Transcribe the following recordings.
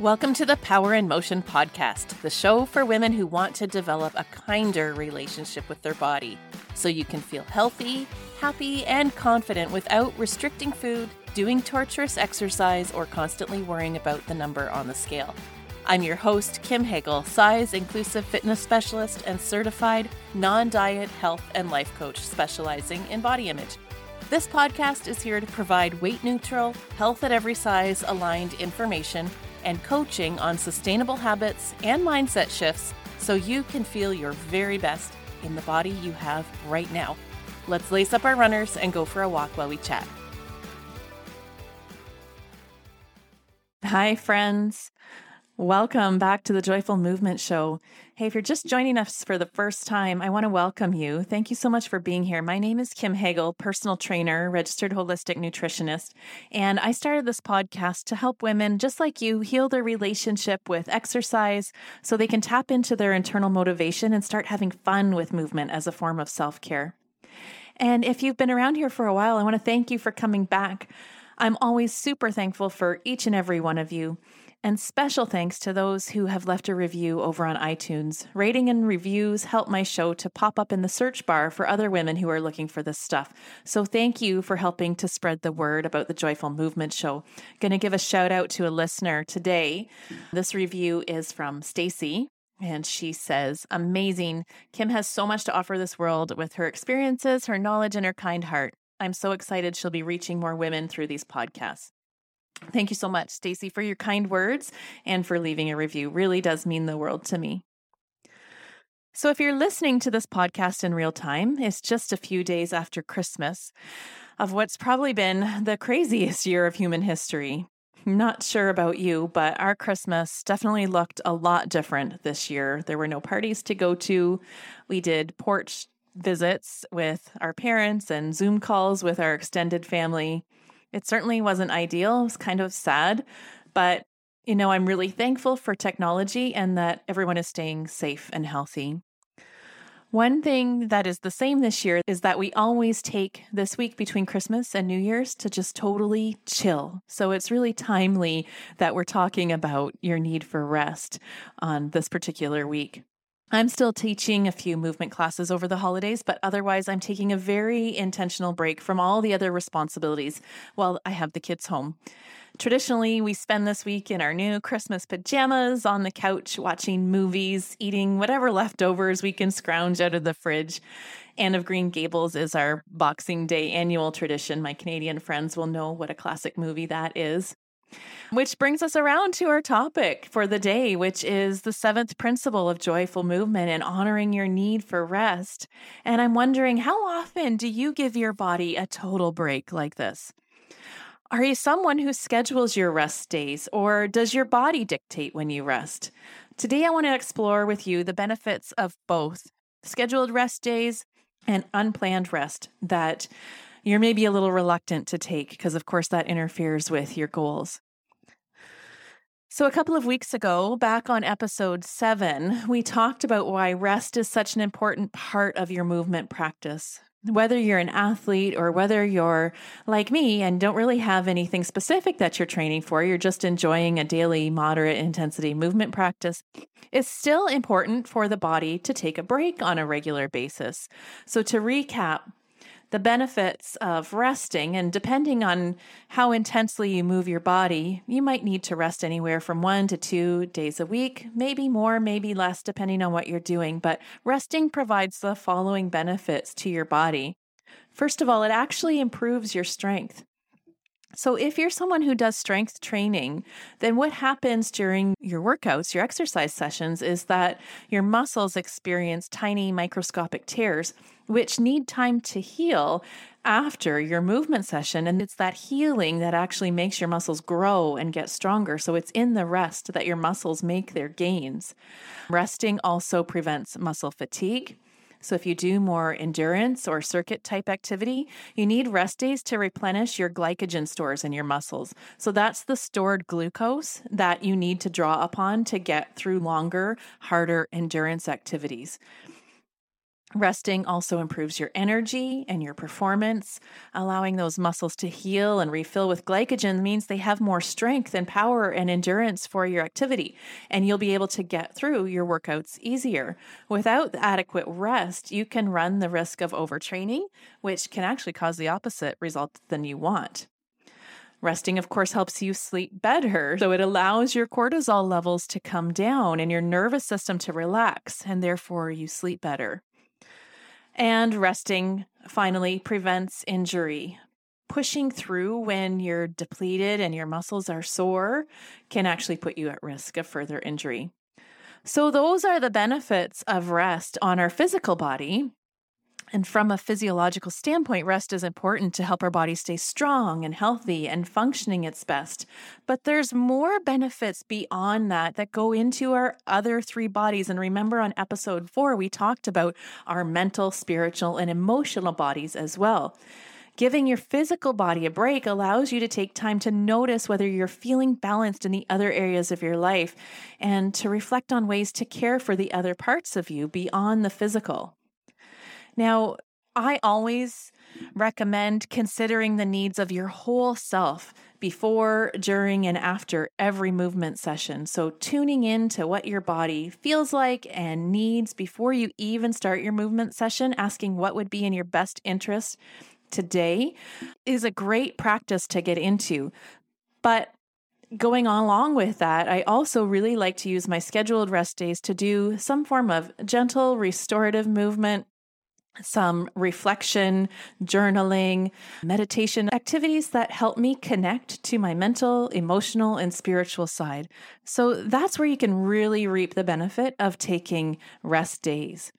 Welcome to the Power in Motion podcast, the show for women who want to develop a kinder relationship with their body so you can feel healthy, happy, and confident without restricting food, doing torturous exercise, or constantly worrying about the number on the scale. I'm your host, Kim Hagle, size inclusive fitness specialist and certified non diet health and life coach specializing in body image. This podcast is here to provide weight neutral, health at every size aligned information and coaching on sustainable habits and mindset shifts so you can feel your very best in the body you have right now. Let's lace up our runners and go for a walk while we chat. Hi, friends. Welcome back to the Joyful Movement Show. Hey, if you're just joining us for the first time, I want to welcome you. Thank you so much for being here. My name is Kim Hagle, personal trainer, registered holistic nutritionist, and I started this podcast to help women just like you heal their relationship with exercise so they can tap into their internal motivation and start having fun with movement as a form of self care. And if you've been around here for a while, I want to thank you for coming back. I'm always super thankful for each and every one of you. And special thanks to those who have left a review over on iTunes. Rating and reviews help my show to pop up in the search bar for other women who are looking for this stuff. So thank you for helping to spread the word about the Joyful Movement Show. Going to give a shout out to a listener today. This review is from Stacy. And she says, Amazing. Kim has so much to offer this world with her experiences, her knowledge, and her kind heart. I'm so excited she'll be reaching more women through these podcasts. Thank you so much, Stacy, for your kind words and for leaving a review. Really does mean the world to me. So, if you're listening to this podcast in real time, it's just a few days after Christmas of what's probably been the craziest year of human history. not sure about you, but our Christmas definitely looked a lot different this year. There were no parties to go to. We did porch visits with our parents and Zoom calls with our extended family. It certainly wasn't ideal. It was kind of sad, but you know, I'm really thankful for technology and that everyone is staying safe and healthy. One thing that is the same this year is that we always take this week between Christmas and New Year's to just totally chill. So it's really timely that we're talking about your need for rest on this particular week. I'm still teaching a few movement classes over the holidays, but otherwise, I'm taking a very intentional break from all the other responsibilities while I have the kids home. Traditionally, we spend this week in our new Christmas pajamas on the couch, watching movies, eating whatever leftovers we can scrounge out of the fridge. Anne of Green Gables is our Boxing Day annual tradition. My Canadian friends will know what a classic movie that is. Which brings us around to our topic for the day, which is the seventh principle of joyful movement and honoring your need for rest. And I'm wondering, how often do you give your body a total break like this? Are you someone who schedules your rest days, or does your body dictate when you rest? Today, I want to explore with you the benefits of both scheduled rest days and unplanned rest that you're maybe a little reluctant to take because, of course, that interferes with your goals. So, a couple of weeks ago, back on episode seven, we talked about why rest is such an important part of your movement practice. Whether you're an athlete or whether you're like me and don't really have anything specific that you're training for, you're just enjoying a daily moderate intensity movement practice, it's still important for the body to take a break on a regular basis. So, to recap, the benefits of resting. And depending on how intensely you move your body, you might need to rest anywhere from one to two days a week, maybe more, maybe less, depending on what you're doing. But resting provides the following benefits to your body. First of all, it actually improves your strength. So, if you're someone who does strength training, then what happens during your workouts, your exercise sessions, is that your muscles experience tiny microscopic tears, which need time to heal after your movement session. And it's that healing that actually makes your muscles grow and get stronger. So, it's in the rest that your muscles make their gains. Resting also prevents muscle fatigue. So, if you do more endurance or circuit type activity, you need rest days to replenish your glycogen stores in your muscles. So, that's the stored glucose that you need to draw upon to get through longer, harder endurance activities. Resting also improves your energy and your performance. Allowing those muscles to heal and refill with glycogen means they have more strength and power and endurance for your activity, and you'll be able to get through your workouts easier. Without adequate rest, you can run the risk of overtraining, which can actually cause the opposite result than you want. Resting, of course, helps you sleep better. So it allows your cortisol levels to come down and your nervous system to relax, and therefore you sleep better. And resting finally prevents injury. Pushing through when you're depleted and your muscles are sore can actually put you at risk of further injury. So, those are the benefits of rest on our physical body. And from a physiological standpoint, rest is important to help our body stay strong and healthy and functioning its best. But there's more benefits beyond that that go into our other three bodies. And remember, on episode four, we talked about our mental, spiritual, and emotional bodies as well. Giving your physical body a break allows you to take time to notice whether you're feeling balanced in the other areas of your life and to reflect on ways to care for the other parts of you beyond the physical. Now, I always recommend considering the needs of your whole self before, during, and after every movement session. So, tuning in to what your body feels like and needs before you even start your movement session, asking what would be in your best interest today is a great practice to get into. But going along with that, I also really like to use my scheduled rest days to do some form of gentle restorative movement some reflection, journaling, meditation activities that help me connect to my mental, emotional, and spiritual side. So that's where you can really reap the benefit of taking rest days.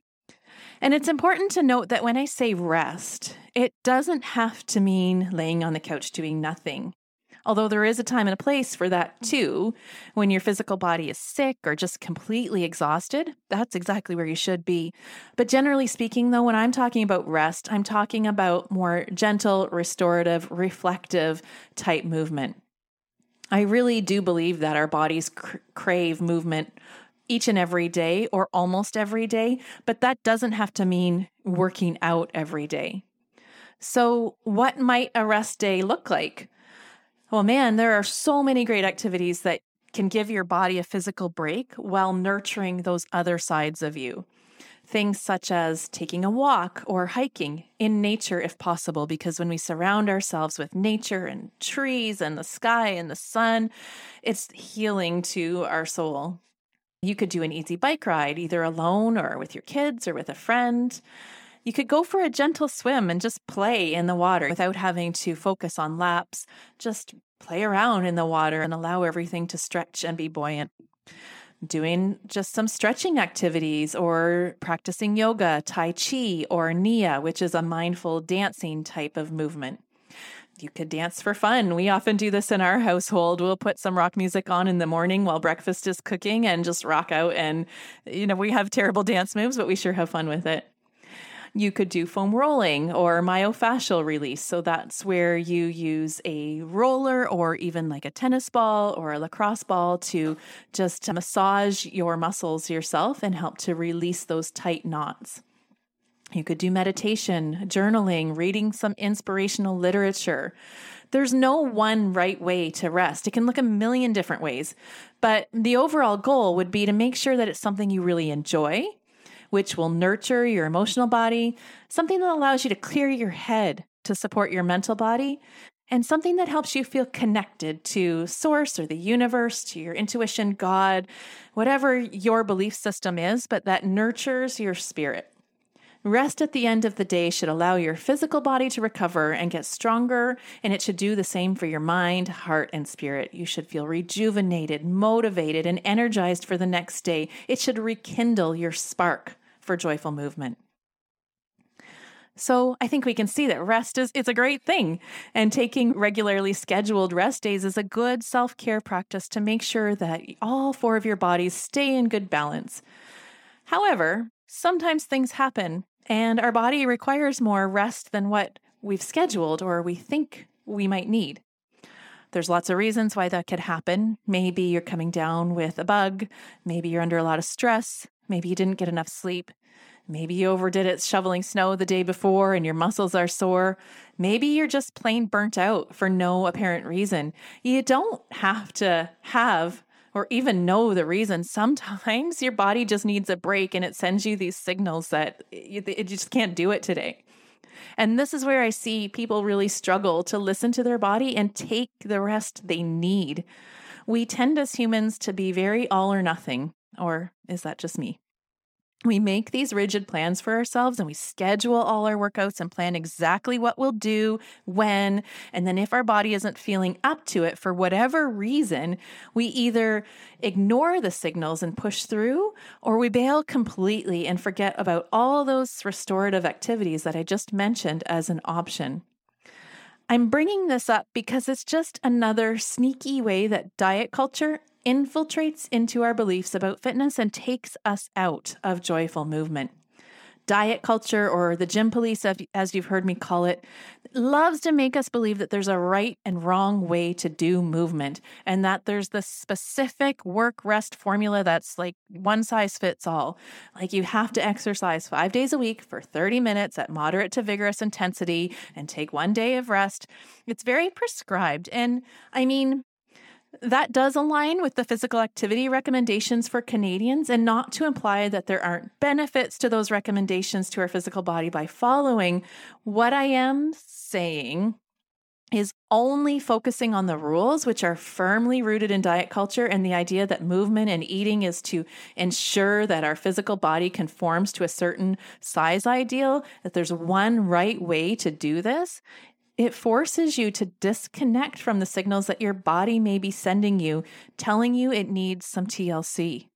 And it's important to note that when I say rest, it doesn't have to mean laying on the couch doing nothing. Although there is a time and a place for that mm-hmm. too. When your physical body is sick or just completely exhausted, that's exactly where you should be. But generally speaking, though, when I'm talking about rest, I'm talking about more gentle, restorative, reflective type movement. I really do believe that our bodies cr- crave movement each and every day or almost every day, but that doesn't have to mean working out every day. So, what might a rest day look like? Well, man, there are so many great activities that can give your body a physical break while nurturing those other sides of you. Things such as taking a walk or hiking in nature, if possible, because when we surround ourselves with nature and trees and the sky and the sun, it's healing to our soul. You could do an easy bike ride, either alone or with your kids or with a friend. You could go for a gentle swim and just play in the water without having to focus on laps. Just play around in the water and allow everything to stretch and be buoyant. Doing just some stretching activities or practicing yoga, Tai Chi, or Nia, which is a mindful dancing type of movement you could dance for fun. We often do this in our household. We'll put some rock music on in the morning while breakfast is cooking and just rock out. And, you know, we have terrible dance moves, but we sure have fun with it. You could do foam rolling or myofascial release. So that's where you use a roller or even like a tennis ball or a lacrosse ball to just massage your muscles yourself and help to release those tight knots. You could do meditation, journaling, reading some inspirational literature. There's no one right way to rest. It can look a million different ways, but the overall goal would be to make sure that it's something you really enjoy which will nurture your emotional body, something that allows you to clear your head to support your mental body, and something that helps you feel connected to source or the universe, to your intuition, God, whatever your belief system is, but that nurtures your spirit. Rest at the end of the day should allow your physical body to recover and get stronger, and it should do the same for your mind, heart, and spirit. You should feel rejuvenated, motivated, and energized for the next day. It should rekindle your spark for joyful movement. So I think we can see that rest is it's a great thing and taking regularly scheduled rest days is a good self-care practice to make sure that all four of your bodies stay in good balance. However, sometimes things happen and our body requires more rest than what we've scheduled or we think we might need. There's lots of reasons why that could happen. Maybe you're coming down with a bug, maybe you're under a lot of stress, maybe you didn't get enough sleep, Maybe you overdid it shoveling snow the day before and your muscles are sore. Maybe you're just plain burnt out for no apparent reason. You don't have to have or even know the reason. Sometimes your body just needs a break and it sends you these signals that it just can't do it today. And this is where I see people really struggle to listen to their body and take the rest they need. We tend as humans to be very all or nothing, or is that just me? We make these rigid plans for ourselves and we schedule all our workouts and plan exactly what we'll do when. And then, if our body isn't feeling up to it for whatever reason, we either ignore the signals and push through, or we bail completely and forget about all those restorative activities that I just mentioned as an option. I'm bringing this up because it's just another sneaky way that diet culture infiltrates into our beliefs about fitness and takes us out of joyful movement. Diet culture, or the gym police, as you've heard me call it, loves to make us believe that there's a right and wrong way to do movement and that there's the specific work rest formula that's like one size fits all. Like you have to exercise five days a week for 30 minutes at moderate to vigorous intensity and take one day of rest. It's very prescribed. And I mean, that does align with the physical activity recommendations for Canadians, and not to imply that there aren't benefits to those recommendations to our physical body by following. What I am saying is only focusing on the rules, which are firmly rooted in diet culture and the idea that movement and eating is to ensure that our physical body conforms to a certain size ideal, that there's one right way to do this, it forces you to disconnect from the signals that your body may be sending you, telling you it needs some TLC.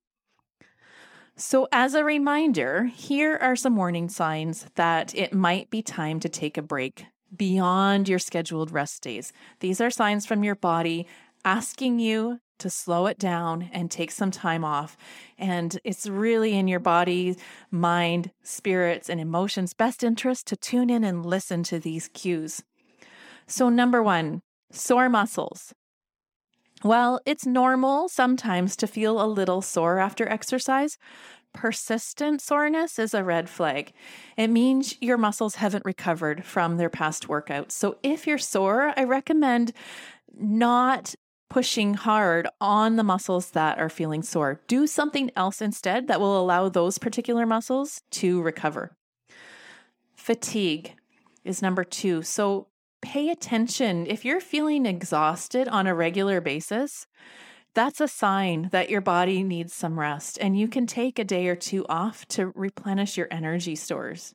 So, as a reminder, here are some warning signs that it might be time to take a break beyond your scheduled rest days. These are signs from your body asking you to slow it down and take some time off. And it's really in your body, mind, spirits, and emotions' best interest to tune in and listen to these cues. So, number one, sore muscles. Well, it's normal sometimes to feel a little sore after exercise. Persistent soreness is a red flag. It means your muscles haven't recovered from their past workouts. So, if you're sore, I recommend not pushing hard on the muscles that are feeling sore. Do something else instead that will allow those particular muscles to recover. Fatigue is number two. So, pay attention. If you're feeling exhausted on a regular basis, that's a sign that your body needs some rest, and you can take a day or two off to replenish your energy stores.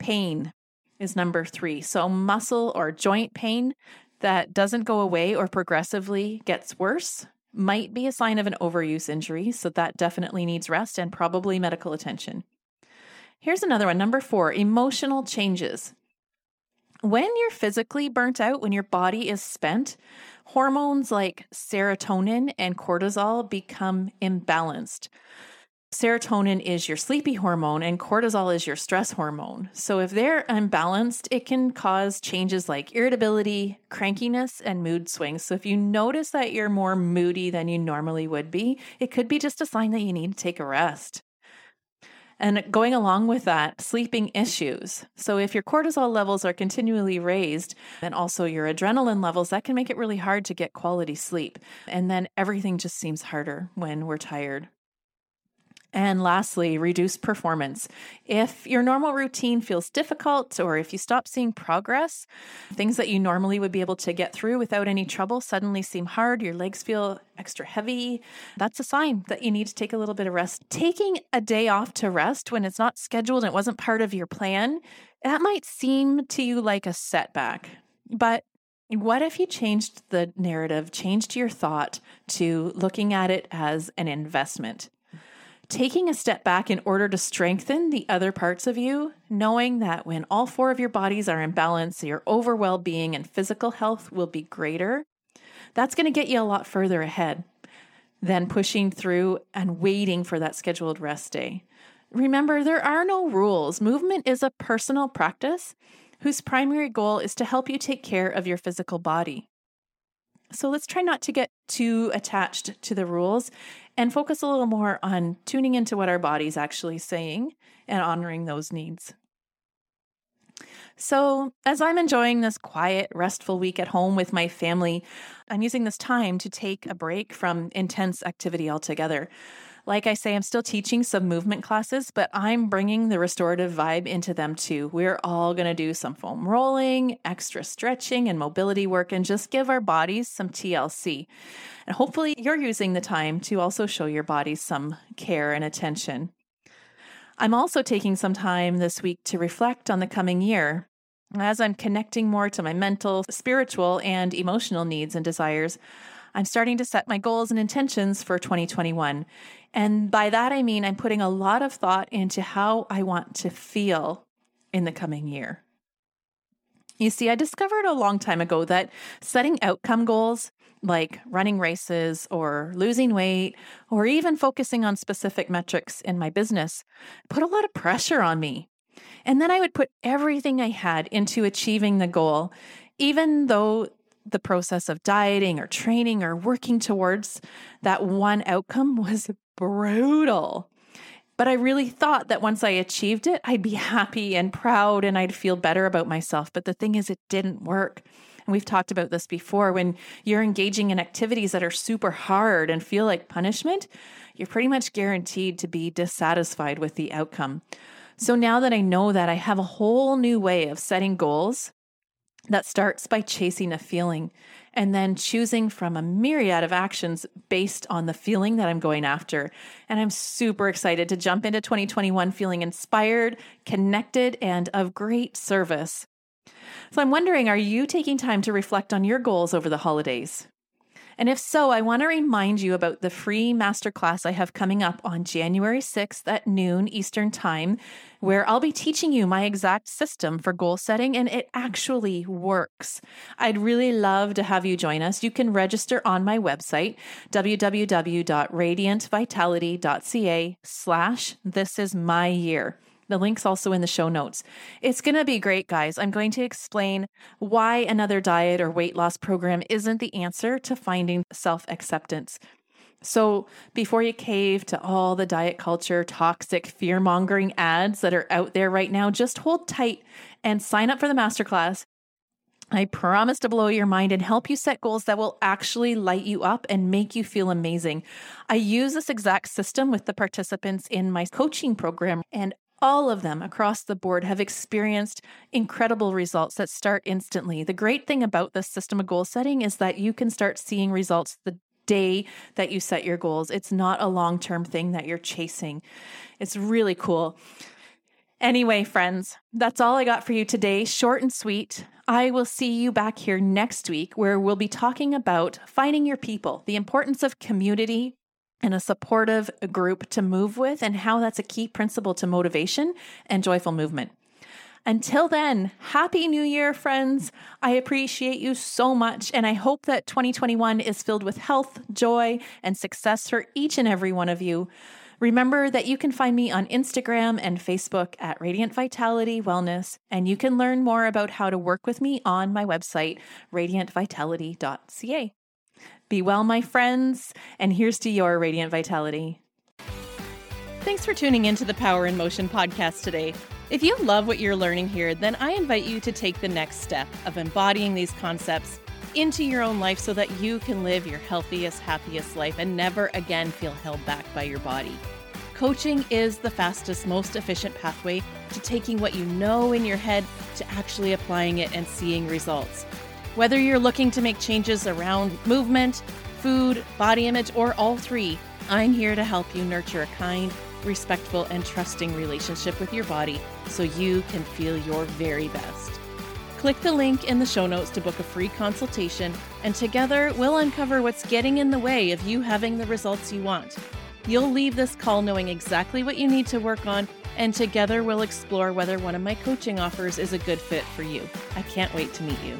Pain is number three. So, muscle or joint pain that doesn't go away or progressively gets worse might be a sign of an overuse injury. So, that definitely needs rest and probably medical attention. Here's another one. Number four emotional changes. When you're physically burnt out, when your body is spent, hormones like serotonin and cortisol become imbalanced. Serotonin is your sleepy hormone and cortisol is your stress hormone. So, if they're unbalanced, it can cause changes like irritability, crankiness, and mood swings. So, if you notice that you're more moody than you normally would be, it could be just a sign that you need to take a rest. And going along with that, sleeping issues. So, if your cortisol levels are continually raised and also your adrenaline levels, that can make it really hard to get quality sleep. And then everything just seems harder when we're tired. And lastly, reduce performance. If your normal routine feels difficult, or if you stop seeing progress, things that you normally would be able to get through without any trouble suddenly seem hard, your legs feel extra heavy, that's a sign that you need to take a little bit of rest. Taking a day off to rest when it's not scheduled and it wasn't part of your plan, that might seem to you like a setback. But what if you changed the narrative, changed your thought to looking at it as an investment? Taking a step back in order to strengthen the other parts of you, knowing that when all four of your bodies are in balance, your overall being and physical health will be greater, that's going to get you a lot further ahead than pushing through and waiting for that scheduled rest day. Remember, there are no rules. Movement is a personal practice whose primary goal is to help you take care of your physical body. So let's try not to get too attached to the rules and focus a little more on tuning into what our body's actually saying and honoring those needs. So, as I'm enjoying this quiet, restful week at home with my family, I'm using this time to take a break from intense activity altogether. Like I say, I'm still teaching some movement classes, but I'm bringing the restorative vibe into them too. We're all going to do some foam rolling, extra stretching, and mobility work, and just give our bodies some TLC. And hopefully, you're using the time to also show your bodies some care and attention. I'm also taking some time this week to reflect on the coming year. As I'm connecting more to my mental, spiritual, and emotional needs and desires, I'm starting to set my goals and intentions for 2021. And by that, I mean I'm putting a lot of thought into how I want to feel in the coming year. You see, I discovered a long time ago that setting outcome goals like running races or losing weight or even focusing on specific metrics in my business put a lot of pressure on me. And then I would put everything I had into achieving the goal, even though the process of dieting or training or working towards that one outcome was brutal. But I really thought that once I achieved it, I'd be happy and proud and I'd feel better about myself. But the thing is, it didn't work. And we've talked about this before. When you're engaging in activities that are super hard and feel like punishment, you're pretty much guaranteed to be dissatisfied with the outcome. So now that I know that, I have a whole new way of setting goals that starts by chasing a feeling and then choosing from a myriad of actions based on the feeling that I'm going after. And I'm super excited to jump into 2021 feeling inspired, connected, and of great service. So I'm wondering are you taking time to reflect on your goals over the holidays? And if so, I want to remind you about the free masterclass I have coming up on January 6th at noon Eastern Time, where I'll be teaching you my exact system for goal setting, and it actually works. I'd really love to have you join us. You can register on my website, www.radiantvitality.ca slash this is my year. The link's also in the show notes. It's going to be great, guys. I'm going to explain why another diet or weight loss program isn't the answer to finding self acceptance. So, before you cave to all the diet culture, toxic, fear mongering ads that are out there right now, just hold tight and sign up for the masterclass. I promise to blow your mind and help you set goals that will actually light you up and make you feel amazing. I use this exact system with the participants in my coaching program, and all of them across the board have experienced incredible results that start instantly. The great thing about this system of goal setting is that you can start seeing results the day that you set your goals. It's not a long term thing that you're chasing. It's really cool. Anyway, friends, that's all I got for you today. Short and sweet. I will see you back here next week where we'll be talking about finding your people, the importance of community, and a supportive group to move with, and how that's a key principle to motivation and joyful movement. Until then, Happy New Year, friends. I appreciate you so much, and I hope that 2021 is filled with health, joy, and success for each and every one of you. Remember that you can find me on Instagram and Facebook at Radiant Vitality Wellness, and you can learn more about how to work with me on my website, radiantvitality.ca. Be well, my friends, and here's to your radiant vitality. Thanks for tuning in to the Power in Motion podcast today. If you love what you're learning here, then I invite you to take the next step of embodying these concepts into your own life so that you can live your healthiest, happiest life and never again feel held back by your body. Coaching is the fastest, most efficient pathway to taking what you know in your head to actually applying it and seeing results. Whether you're looking to make changes around movement, food, body image, or all three, I'm here to help you nurture a kind, respectful, and trusting relationship with your body so you can feel your very best. Click the link in the show notes to book a free consultation, and together we'll uncover what's getting in the way of you having the results you want. You'll leave this call knowing exactly what you need to work on, and together we'll explore whether one of my coaching offers is a good fit for you. I can't wait to meet you.